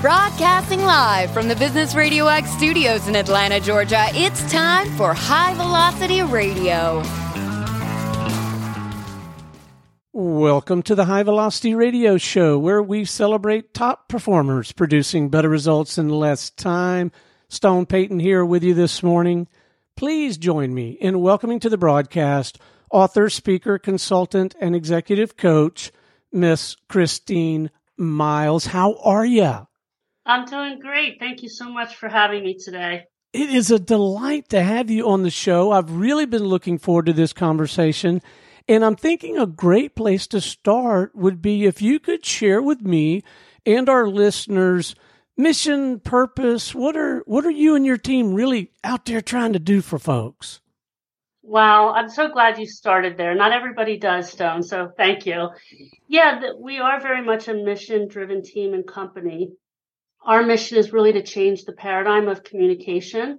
Broadcasting live from the Business Radio X studios in Atlanta, Georgia, it's time for High Velocity Radio. Welcome to the High Velocity Radio Show, where we celebrate top performers producing better results in less time. Stone Payton here with you this morning. Please join me in welcoming to the broadcast author, speaker, consultant, and executive coach, Miss Christine Miles. How are you? I'm doing great. Thank you so much for having me today. It is a delight to have you on the show. I've really been looking forward to this conversation. And I'm thinking a great place to start would be if you could share with me and our listeners mission, purpose. What are what are you and your team really out there trying to do for folks? Wow, I'm so glad you started there. Not everybody does, Stone. So thank you. Yeah, we are very much a mission driven team and company our mission is really to change the paradigm of communication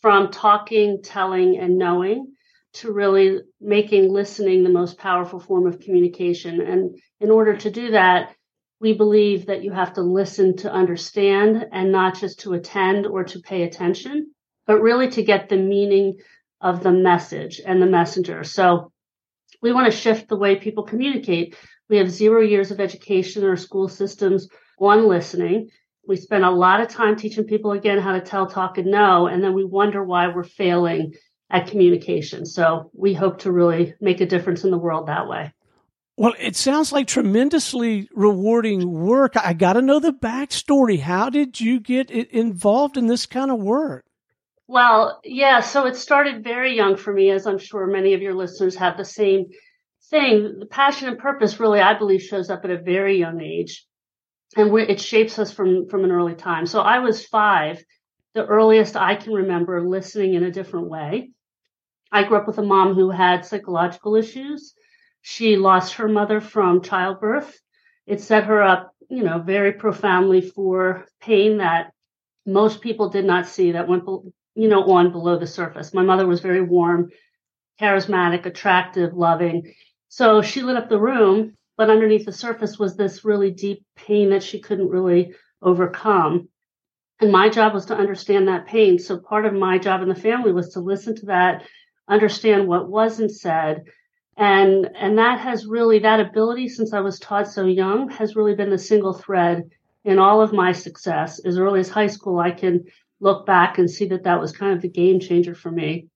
from talking, telling, and knowing to really making listening the most powerful form of communication. And in order to do that, we believe that you have to listen to understand and not just to attend or to pay attention, but really to get the meaning of the message and the messenger. So we want to shift the way people communicate. We have zero years of education in our school systems on listening we spend a lot of time teaching people again how to tell, talk, and know, and then we wonder why we're failing at communication. So we hope to really make a difference in the world that way. Well, it sounds like tremendously rewarding work. I got to know the backstory. How did you get involved in this kind of work? Well, yeah, so it started very young for me, as I'm sure many of your listeners have the same thing. The passion and purpose really, I believe, shows up at a very young age and it shapes us from from an early time. So I was five, the earliest I can remember listening in a different way. I grew up with a mom who had psychological issues. She lost her mother from childbirth. It set her up, you know, very profoundly for pain that most people did not see that went, you know, on below the surface. My mother was very warm, charismatic, attractive, loving. So she lit up the room but underneath the surface was this really deep pain that she couldn't really overcome. And my job was to understand that pain. So part of my job in the family was to listen to that, understand what wasn't said. And, and that has really, that ability since I was taught so young has really been the single thread in all of my success. As early as high school, I can look back and see that that was kind of the game changer for me.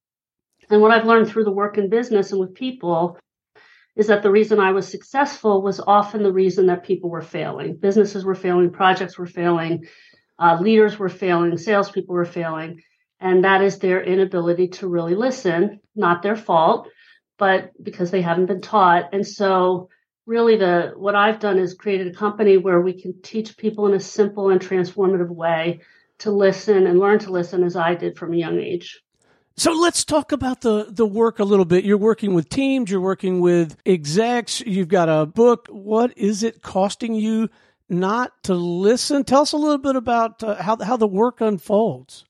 And what I've learned through the work in business and with people is that the reason I was successful was often the reason that people were failing. Businesses were failing, projects were failing, uh, leaders were failing, salespeople were failing. And that is their inability to really listen, not their fault, but because they haven't been taught. And so really the what I've done is created a company where we can teach people in a simple and transformative way to listen and learn to listen as I did from a young age. So let's talk about the, the work a little bit. You're working with teams, you're working with execs, you've got a book. What is it costing you not to listen? Tell us a little bit about uh, how, how the work unfolds.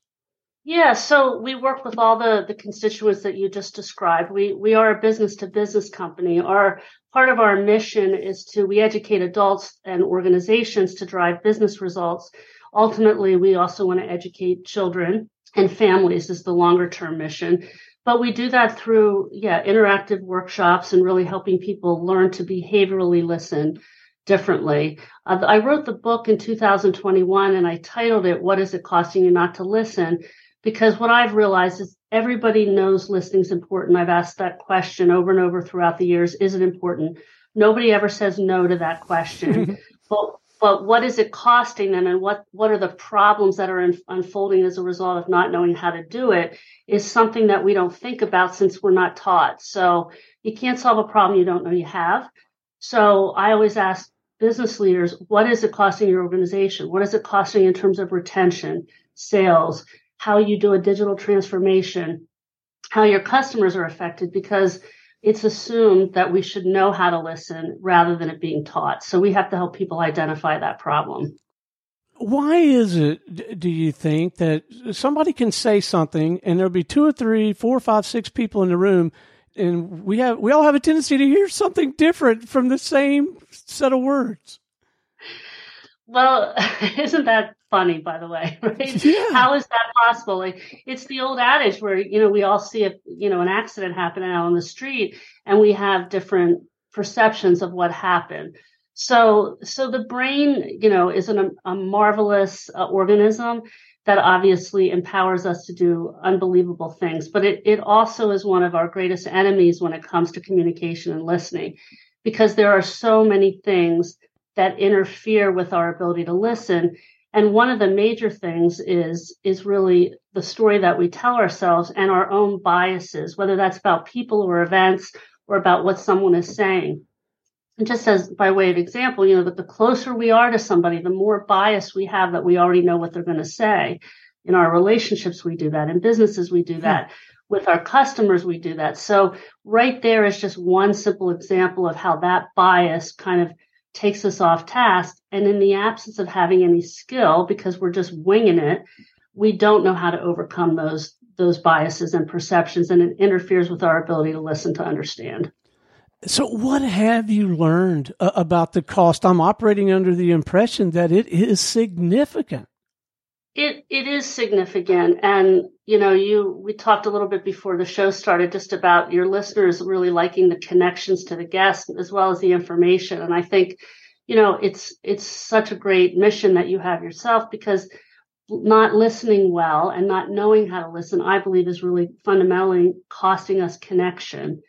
Yeah, so we work with all the, the constituents that you just described. We we are a business to business company. Our part of our mission is to we educate adults and organizations to drive business results. Ultimately, we also want to educate children and families is the longer term mission. But we do that through, yeah, interactive workshops and really helping people learn to behaviorally listen differently. Uh, I wrote the book in 2021 and I titled it, What is it costing you not to listen? Because what I've realized is everybody knows listening is important. I've asked that question over and over throughout the years. Is it important? Nobody ever says no to that question. but but what is it costing them and what, what are the problems that are in, unfolding as a result of not knowing how to do it is something that we don't think about since we're not taught. So you can't solve a problem you don't know you have. So I always ask business leaders, what is it costing your organization? What is it costing in terms of retention, sales, how you do a digital transformation, how your customers are affected? Because it's assumed that we should know how to listen rather than it being taught. So we have to help people identify that problem. Why is it, do you think, that somebody can say something and there'll be two or three, four, five, six people in the room, and we have we all have a tendency to hear something different from the same set of words? Well, isn't that funny, by the way? Right? Yeah. How is that possible? Like, it's the old adage where you know we all see a you know an accident happen out on the street, and we have different perceptions of what happened. So, so the brain, you know, is an, a marvelous uh, organism that obviously empowers us to do unbelievable things. But it, it also is one of our greatest enemies when it comes to communication and listening, because there are so many things that interfere with our ability to listen. And one of the major things is, is really the story that we tell ourselves and our own biases, whether that's about people or events or about what someone is saying. And just as by way of example, you know, that the closer we are to somebody, the more bias we have that we already know what they're going to say. In our relationships, we do that. In businesses, we do hmm. that. With our customers, we do that. So right there is just one simple example of how that bias kind of takes us off task. And in the absence of having any skill, because we're just winging it, we don't know how to overcome those those biases and perceptions, and it interferes with our ability to listen to understand. So, what have you learned uh, about the cost? I'm operating under the impression that it is significant. It it is significant, and you know, you we talked a little bit before the show started just about your listeners really liking the connections to the guests as well as the information, and I think, you know, it's it's such a great mission that you have yourself because not listening well and not knowing how to listen, I believe, is really fundamentally costing us connection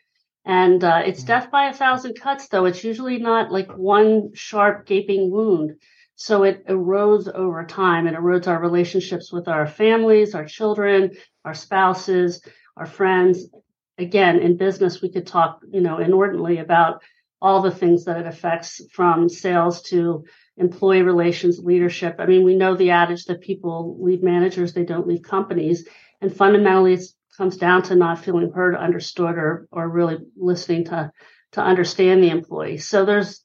and uh, it's mm. death by a thousand cuts, though. It's usually not like one sharp, gaping wound. So it erodes over time. It erodes our relationships with our families, our children, our spouses, our friends. Again, in business, we could talk, you know, inordinately about all the things that it affects from sales to employee relations, leadership. I mean, we know the adage that people leave managers, they don't leave companies. And fundamentally, it comes down to not feeling heard, understood, or or really listening to to understand the employee. So there's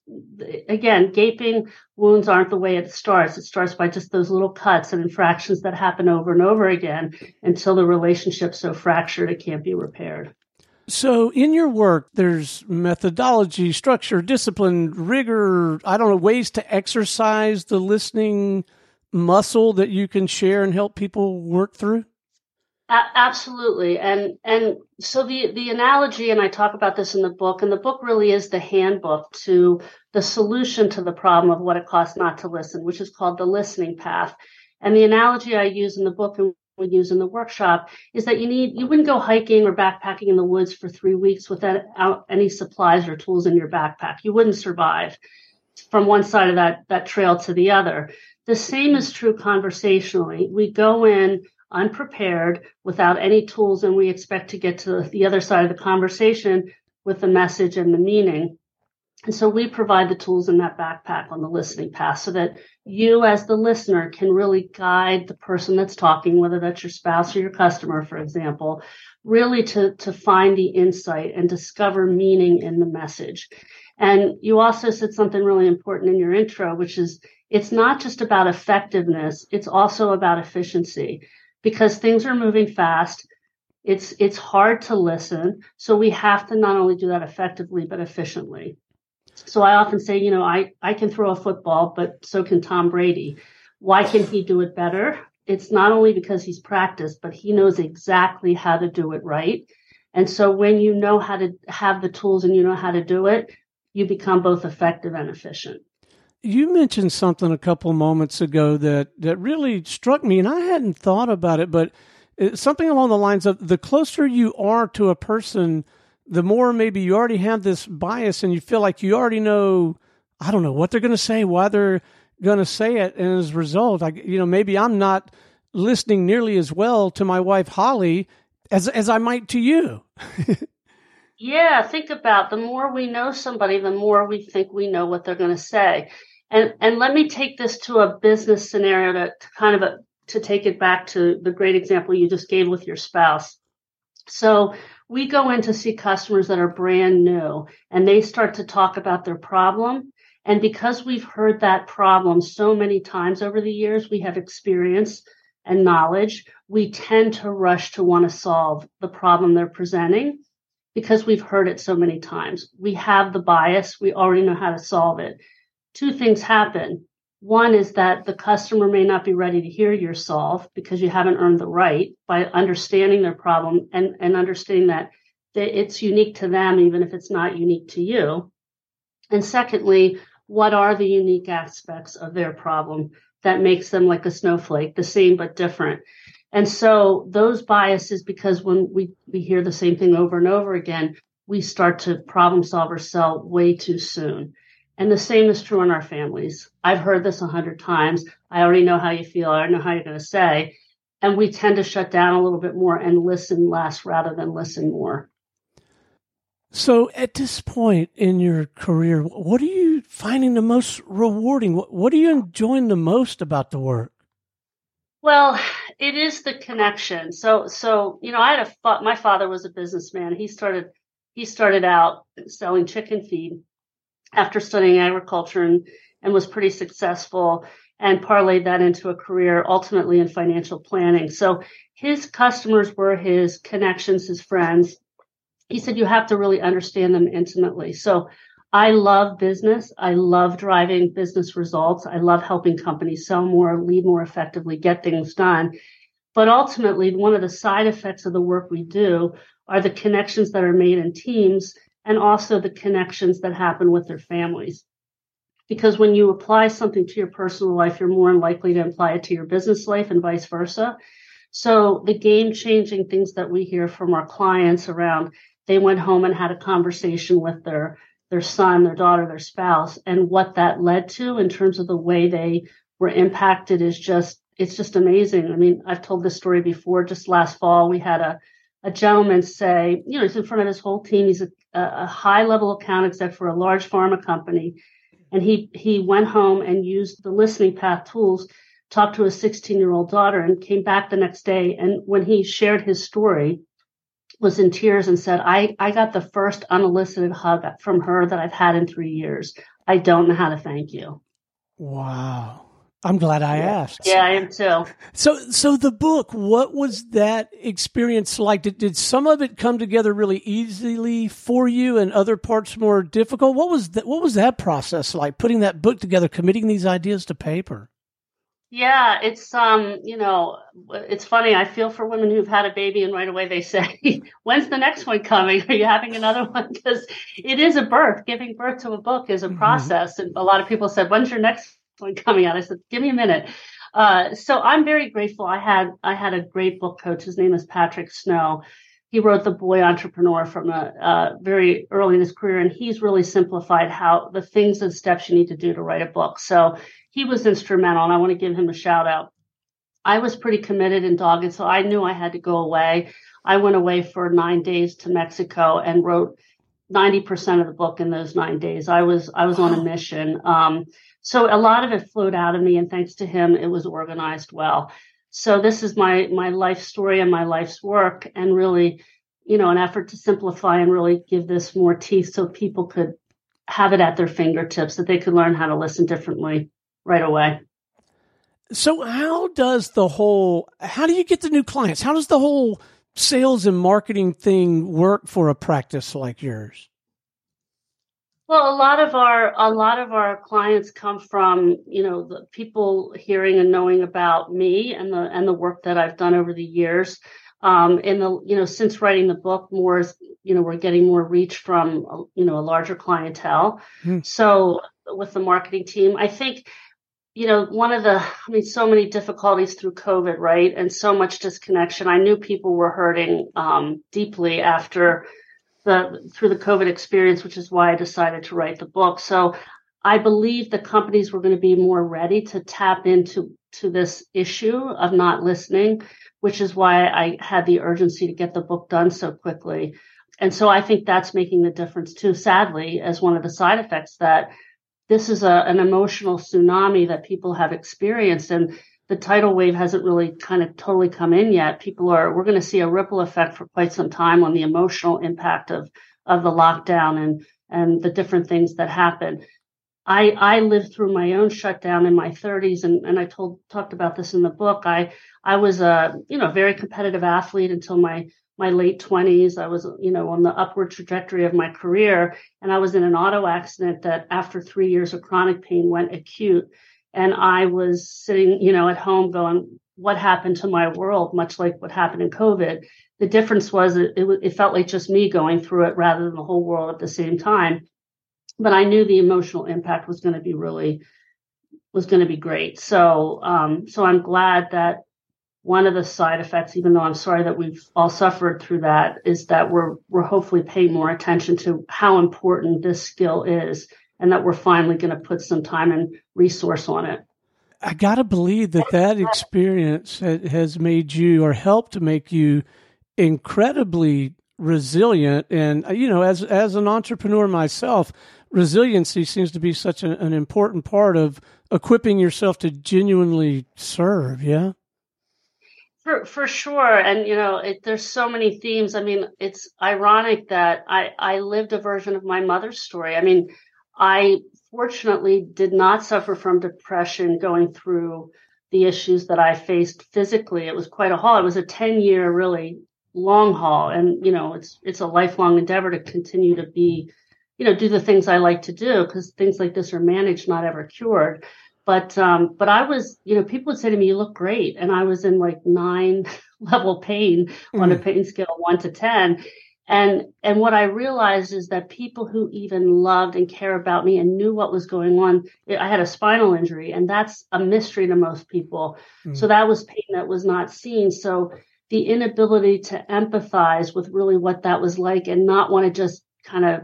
again, gaping wounds aren't the way it starts. It starts by just those little cuts and infractions that happen over and over again until the relationship's so fractured it can't be repaired. So, in your work, there's methodology, structure, discipline, rigor, I don't know, ways to exercise the listening muscle that you can share and help people work through? A- absolutely, and and so the the analogy, and I talk about this in the book, and the book really is the handbook to the solution to the problem of what it costs not to listen, which is called the listening path. And the analogy I use in the book and we use in the workshop is that you need you wouldn't go hiking or backpacking in the woods for three weeks without any supplies or tools in your backpack. You wouldn't survive from one side of that that trail to the other. The same is true conversationally. We go in unprepared without any tools and we expect to get to the other side of the conversation with the message and the meaning. And so we provide the tools in that backpack on the listening path so that you as the listener can really guide the person that's talking, whether that's your spouse or your customer, for example, really to, to find the insight and discover meaning in the message. And you also said something really important in your intro, which is it's not just about effectiveness. It's also about efficiency because things are moving fast. It's it's hard to listen, so we have to not only do that effectively but efficiently. So I often say, you know, I I can throw a football, but so can Tom Brady. Why can he do it better? It's not only because he's practiced, but he knows exactly how to do it right. And so when you know how to have the tools and you know how to do it, you become both effective and efficient. You mentioned something a couple moments ago that, that really struck me, and I hadn't thought about it, but something along the lines of the closer you are to a person, the more maybe you already have this bias and you feel like you already know, I don't know, what they're going to say, why they're going to say it. And as a result, I, you know, maybe I'm not listening nearly as well to my wife, Holly, as, as I might to you. yeah, think about the more we know somebody, the more we think we know what they're going to say. And and let me take this to a business scenario to, to kind of a, to take it back to the great example you just gave with your spouse. So we go in to see customers that are brand new and they start to talk about their problem. And because we've heard that problem so many times over the years, we have experience and knowledge, we tend to rush to want to solve the problem they're presenting because we've heard it so many times. We have the bias, we already know how to solve it two things happen. One is that the customer may not be ready to hear your solve because you haven't earned the right by understanding their problem and, and understanding that, that it's unique to them, even if it's not unique to you. And secondly, what are the unique aspects of their problem that makes them like a snowflake, the same but different? And so those biases, because when we, we hear the same thing over and over again, we start to problem solve or sell way too soon. And the same is true in our families. I've heard this a hundred times. I already know how you feel. I know how you're going to say. And we tend to shut down a little bit more and listen less rather than listen more. So, at this point in your career, what are you finding the most rewarding? What, are you enjoying the most about the work? Well, it is the connection. So, so you know, I had a my father was a businessman. He started he started out selling chicken feed, after studying agriculture and, and was pretty successful and parlayed that into a career ultimately in financial planning. So his customers were his connections, his friends. He said you have to really understand them intimately. So I love business. I love driving business results. I love helping companies sell more, lead more effectively, get things done. But ultimately, one of the side effects of the work we do are the connections that are made in teams and also the connections that happen with their families. Because when you apply something to your personal life, you're more likely to apply it to your business life and vice versa. So the game changing things that we hear from our clients around they went home and had a conversation with their their son, their daughter, their spouse, and what that led to in terms of the way they were impacted is just it's just amazing. I mean, I've told this story before. Just last fall, we had a a gentleman say, you know, he's in front of his whole team. He's a, a high level account exec for a large pharma company. And he, he went home and used the listening path tools, talked to his 16 year old daughter and came back the next day. And when he shared his story, was in tears and said, I, I got the first unelicited hug from her that I've had in three years. I don't know how to thank you. Wow. I'm glad I asked. Yeah, I am too. So, so the book, what was that experience like? Did, did some of it come together really easily for you, and other parts more difficult? What was that? What was that process like? Putting that book together, committing these ideas to paper. Yeah, it's um, you know, it's funny. I feel for women who've had a baby and right away they say, "When's the next one coming? Are you having another one?" Because it is a birth. Giving birth to a book is a mm-hmm. process, mm-hmm. and a lot of people said, "When's your next one coming out. I said, give me a minute. Uh, so I'm very grateful. I had I had a great book coach. His name is Patrick Snow. He wrote The Boy Entrepreneur from a, very early in his career, and he's really simplified how the things and steps you need to do to write a book. So he was instrumental, and I want to give him a shout out. I was pretty committed and dogged, so I knew I had to go away. I went away for nine days to Mexico and wrote 90% of the book in those nine days. I was I was on a mission. Um, so a lot of it flowed out of me, and thanks to him, it was organized well. So this is my my life story and my life's work, and really, you know, an effort to simplify and really give this more teeth so people could have it at their fingertips, that they could learn how to listen differently right away. So how does the whole how do you get the new clients? How does the whole sales and marketing thing work for a practice like yours? Well, a lot of our a lot of our clients come from you know the people hearing and knowing about me and the and the work that I've done over the years. Um, in the you know since writing the book, more you know we're getting more reach from you know a larger clientele. Hmm. So with the marketing team, I think you know one of the I mean so many difficulties through COVID, right, and so much disconnection. I knew people were hurting um, deeply after the through the COVID experience, which is why I decided to write the book. So I believe the companies were going to be more ready to tap into to this issue of not listening, which is why I had the urgency to get the book done so quickly. And so I think that's making the difference too, sadly, as one of the side effects that this is a, an emotional tsunami that people have experienced. And the tidal wave hasn't really kind of totally come in yet. People are we're going to see a ripple effect for quite some time on the emotional impact of of the lockdown and and the different things that happen. I I lived through my own shutdown in my 30s and and I told talked about this in the book. I I was a you know very competitive athlete until my my late 20s. I was you know on the upward trajectory of my career and I was in an auto accident that after 3 years of chronic pain went acute and I was sitting, you know, at home going, what happened to my world, much like what happened in COVID. The difference was it, it, it felt like just me going through it rather than the whole world at the same time. But I knew the emotional impact was going to be really was going to be great. So um, so I'm glad that one of the side effects, even though I'm sorry that we've all suffered through that, is that we're we're hopefully paying more attention to how important this skill is, and that we're finally going to put some time and resource on it. I got to believe that that experience has made you or helped make you incredibly resilient. And uh, you know, as as an entrepreneur myself, resiliency seems to be such an, an important part of equipping yourself to genuinely serve. Yeah. For for sure, and you know, it, there's so many themes. I mean, it's ironic that I I lived a version of my mother's story. I mean, I fortunately did not suffer from depression going through the issues that I faced physically. It was quite a haul. It was a 10 year really long haul, and you know, it's it's a lifelong endeavor to continue to be, you know, do the things I like to do because things like this are managed, not ever cured. But um, but I was, you know, people would say to me, "You look great," and I was in like nine level pain mm. on a mm. pain scale one to ten. And and what I realized is that people who even loved and care about me and knew what was going on, I had a spinal injury, and that's a mystery to most people. Mm. So that was pain that was not seen. So the inability to empathize with really what that was like and not want to just kind of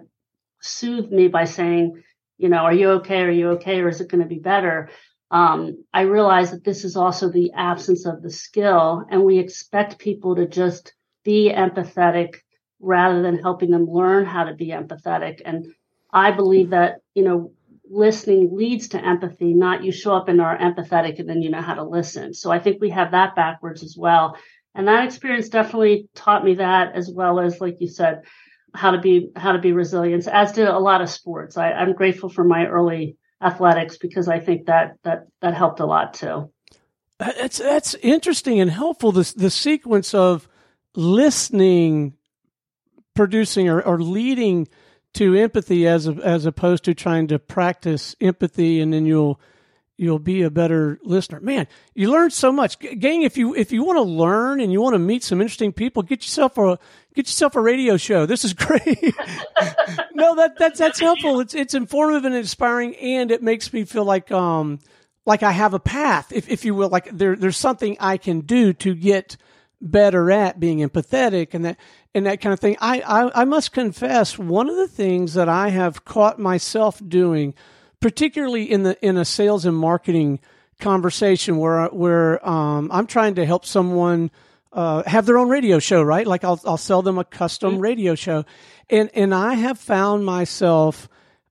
soothe me by saying, you know, are you okay? Are you okay? Or is it going to be better? Um, I realize that this is also the absence of the skill, and we expect people to just be empathetic rather than helping them learn how to be empathetic. And I believe that, you know, listening leads to empathy, not you show up and are empathetic and then you know how to listen. So I think we have that backwards as well. And that experience definitely taught me that as well as, like you said, how to be how to be resilient, as did a lot of sports. I, I'm grateful for my early athletics because I think that that that helped a lot too. That's that's interesting and helpful. This the sequence of listening, producing, or, or leading to empathy as a, as opposed to trying to practice empathy, and then you'll you'll be a better listener. Man, you learn so much. Gang, if you if you want to learn and you want to meet some interesting people, get yourself a get yourself a radio show. This is great. no, that that's that's helpful. It's it's informative and inspiring and it makes me feel like um like I have a path, if if you will, like there there's something I can do to get better at being empathetic and that and that kind of thing. I, I, I must confess, one of the things that I have caught myself doing particularly in the in a sales and marketing conversation where where um, I'm trying to help someone uh, have their own radio show, right? Like I'll I'll sell them a custom mm-hmm. radio show, and and I have found myself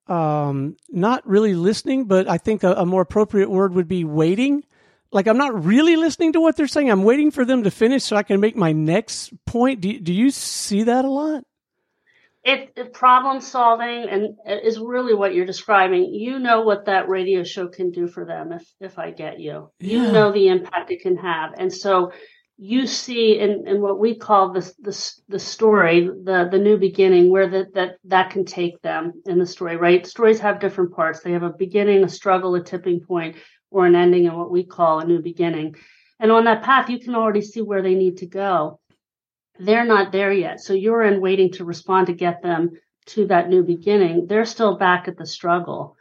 um, not really listening, but I think a, a more appropriate word would be waiting. Like I'm not really listening to what they're saying. I'm waiting for them to finish so I can make my next point. Do, do you see that a lot? It, it, problem solving and uh, is really what you're describing. You know what that radio show can do for them if if I get you. Yeah. You know the impact it can have. And so you see in, in what we call the, the the story, the the new beginning, where that that that can take them in the story, right? Stories have different parts. They have a beginning, a struggle, a tipping point, or an ending, and what we call a new beginning. And on that path, you can already see where they need to go they're not there yet. So you're in waiting to respond to get them to that new beginning. They're still back at the struggle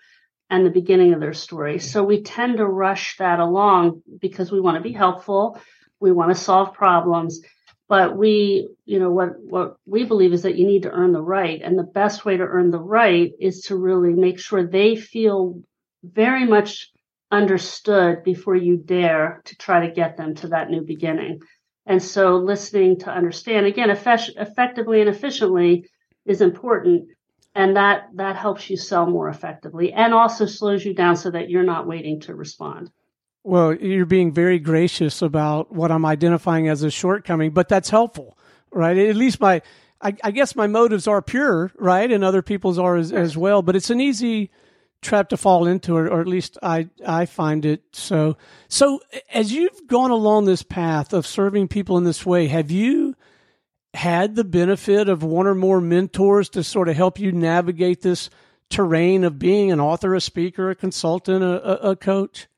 and the beginning of their story. So we tend to rush that along because we want to be helpful. We want to solve problems. But we, you know, what, what we believe is that you need to earn the right. And the best way to earn the right is to really make sure they feel very much understood before you dare to try to get them to that new beginning. And so listening to understand again effect- effectively and efficiently is important and that that helps you sell more effectively and also slows you down so that you're not waiting to respond. Well, you're being very gracious about what I'm identifying as a shortcoming, but that's helpful, right? At least my I, I guess my motives are pure, right? And other people's are as, as well, but it's an easy trap to fall into, or, or at least I I find it so. So as you've gone along this path of serving people in this way, have you had the benefit of one or more mentors to sort of help you navigate this terrain of being an author, a speaker, a consultant, a, a, a coach?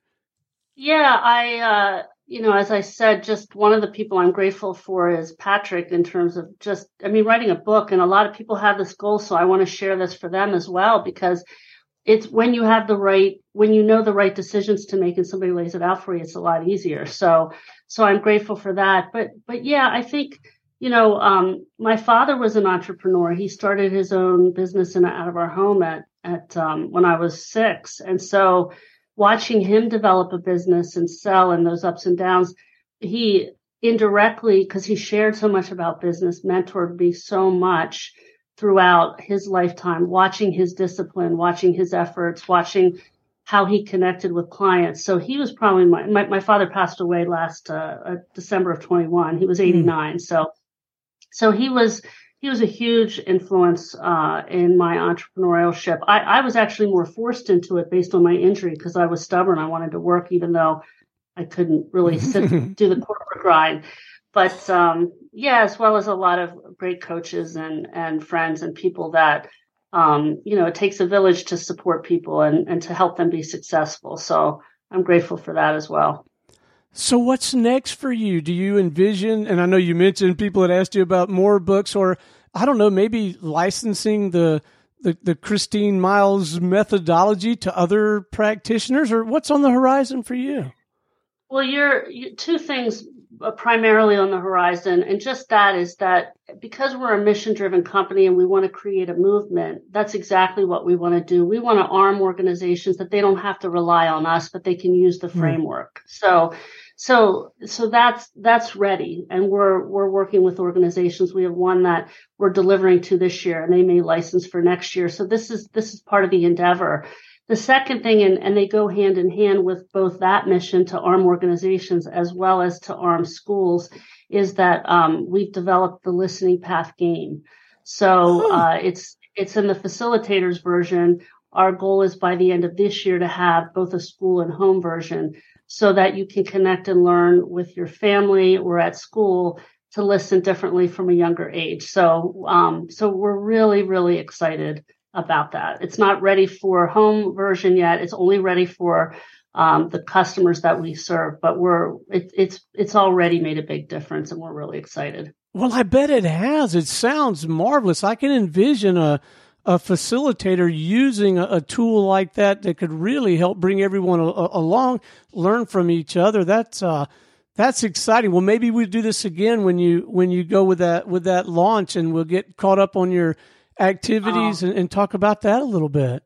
Yeah, I, uh, you know, as I said, just one of the people I'm grateful for is Patrick in terms of just, I mean, writing a book. And a lot of people have this goal. So I want to share this for them as well because it's when you have the right, when you know the right decisions to make and somebody lays it out for you, it's a lot easier. So, so I'm grateful for that. But, but yeah, I think, you know, um, my father was an entrepreneur. He started his own business in out of our home at, at, um, when I was six. And so, watching him develop a business and sell and those ups and downs, he indirectly, because he shared so much about business, mentored me so much throughout his lifetime, watching his discipline, watching his efforts, watching how he connected with clients. So he was probably my, my, my father passed away last uh, uh, December of 21. He was hmm. 89. Mm. So, so he was, he was a huge influence uh, in my entrepreneurship. I, I, was actually more forced into it based on my injury because I was stubborn. I wanted to work even though I couldn't really sit do the corporate grind. But um, yeah, as well as a lot of great coaches and and friends and people that um, you know it takes a village to support people and and to help them be successful. So I'm grateful for that as well. So what's next for you? Do you envision, and I know you mentioned people had asked you about more books or I don't know, maybe licensing the, the, the Christine Miles methodology to other practitioners or what's on the horizon for you? Well, you're, you, two things primarily on the horizon. And just that is that because we're a mission driven company and we want to create a movement, that's exactly what we want to do. We want to arm organizations that they don't have to rely on us, but they can use the hmm. framework. Mm. So so, so that's, that's ready. And we're, we're working with organizations. We have one that we're delivering to this year and they may license for next year. So this is, this is part of the endeavor. The second thing, and, and they go hand in hand with both that mission to arm organizations as well as to arm schools, is that um, we've developed the listening path game. So uh, it's it's in the facilitators version. Our goal is by the end of this year to have both a school and home version so that you can connect and learn with your family or at school to listen differently from a younger age. So, um, so we're really, really excited about that. It's not ready for home version yet. It's only ready for um, the customers that we serve, but we're it, it's it's already made a big difference, and we're really excited. Well, I bet it has. It sounds marvelous. I can envision a a facilitator using a, a, tool like that that could really help bring everyone a, a, along, learn from each other. That's uh, that's exciting. Well, maybe we do this again when you when you go with that with that launch, and we'll get caught up on your activities and, and, talk about that a little bit.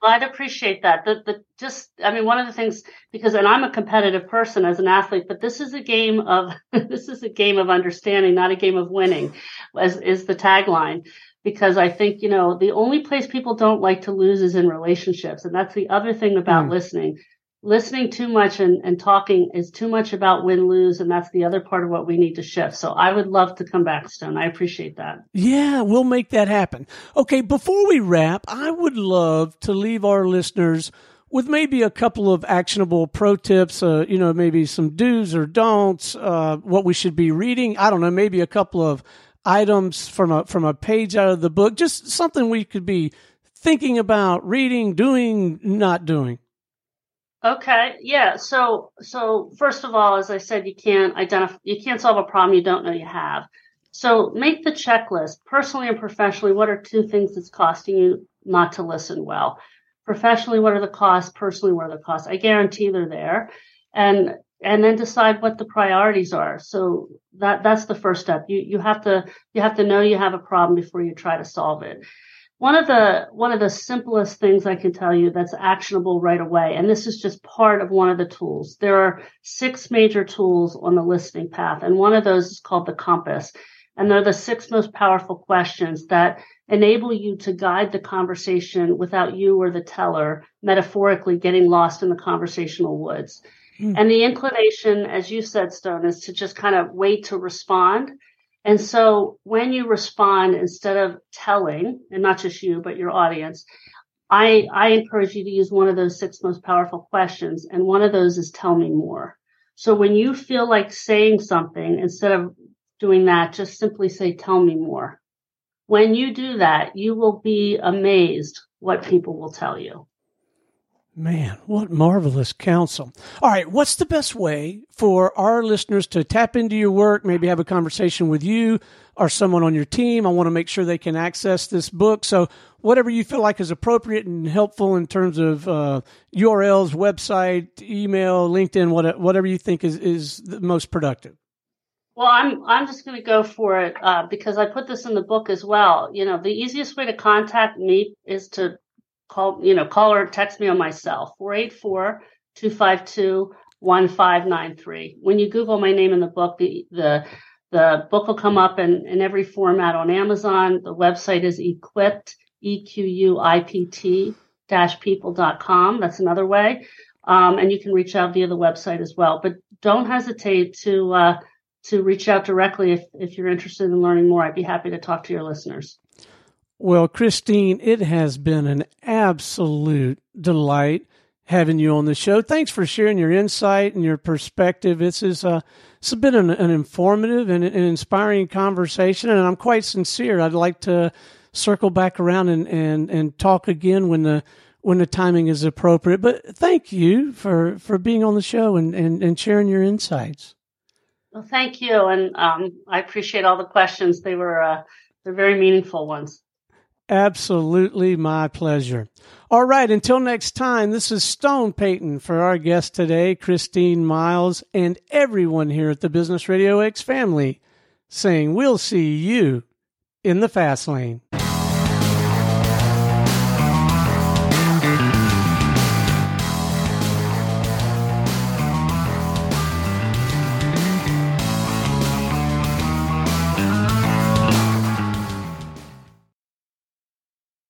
Well, I'd appreciate that. The, the just, I mean, one of the things because, and I'm a competitive person as an athlete, but this is a game of this is a game of understanding, not a game of winning, as is the tagline because I think, you know, the only place people don't like to lose is in relationships. And that's the other thing about mm. listening. Listening too much and, and talking is too much about win lose. And that's the other part of what we need to shift. So I would love to come back, Stone. I appreciate that. Yeah, we'll make that happen. Okay. Before we wrap, I would love to leave our listeners with maybe a couple of actionable pro tips, uh, you know, maybe some do's or don'ts, uh, what we should be reading. I don't know, maybe a couple of items from a from a page out of the book, just something we could be thinking about, reading, doing, not doing. Okay, yeah. So so first of all, as I said, you can't identify you can't solve a problem you don't know you have. So make the checklist personally and professionally. What are two things that's costing you not to listen well? Professionally, what are the costs? Personally, what are the costs? I guarantee they're there. And and then decide what the priorities are. So that that's the first step. You you have to you have to know you have a problem before you try to solve it. One of the one of the simplest things I can tell you that's actionable right away, and this is just part of one of the tools. There are six major tools on the listening path, and one of those is called the compass. And they're the six most powerful questions that enable you to guide the conversation without you or the teller metaphorically getting lost in the conversational woods. Mm. And the inclination, as you said, Stone, is to just kind of wait to respond. And so when you respond, instead of telling, and not just you, but your audience, I, I encourage you to use one of those six most powerful questions. And one of those is tell me more. So when you feel like saying something, instead of doing that, just simply say, tell me more. When you do that, you will be amazed what people will tell you. Man, what marvelous counsel. All right, what's the best way for our listeners to tap into your work, maybe have a conversation with you or someone on your team? I want to make sure they can access this book. So, whatever you feel like is appropriate and helpful in terms of uh, URLs, website, email, LinkedIn, whatever you think is, is the most productive. Well, I'm I'm just going to go for it uh, because I put this in the book as well. You know, the easiest way to contact me is to call, you know, call or text me on my cell, 484 252 1593. When you Google my name in the book, the, the, the book will come up in, in every format on Amazon. The website is equipped, E Q U I P T dash people.com. That's another way. Um, and you can reach out via the website as well. But don't hesitate to, uh, to reach out directly if, if you're interested in learning more. I'd be happy to talk to your listeners. Well, Christine, it has been an absolute delight having you on the show. Thanks for sharing your insight and your perspective. This is uh, it's been an, an informative and an inspiring conversation, and I'm quite sincere. I'd like to circle back around and, and, and talk again when the when the timing is appropriate. But thank you for, for being on the show and, and, and sharing your insights. Well, thank you, and um, I appreciate all the questions. They were uh, they're very meaningful ones. Absolutely my pleasure. All right, until next time, this is Stone Payton for our guest today, Christine Miles, and everyone here at the Business Radio X family saying we'll see you in the fast lane.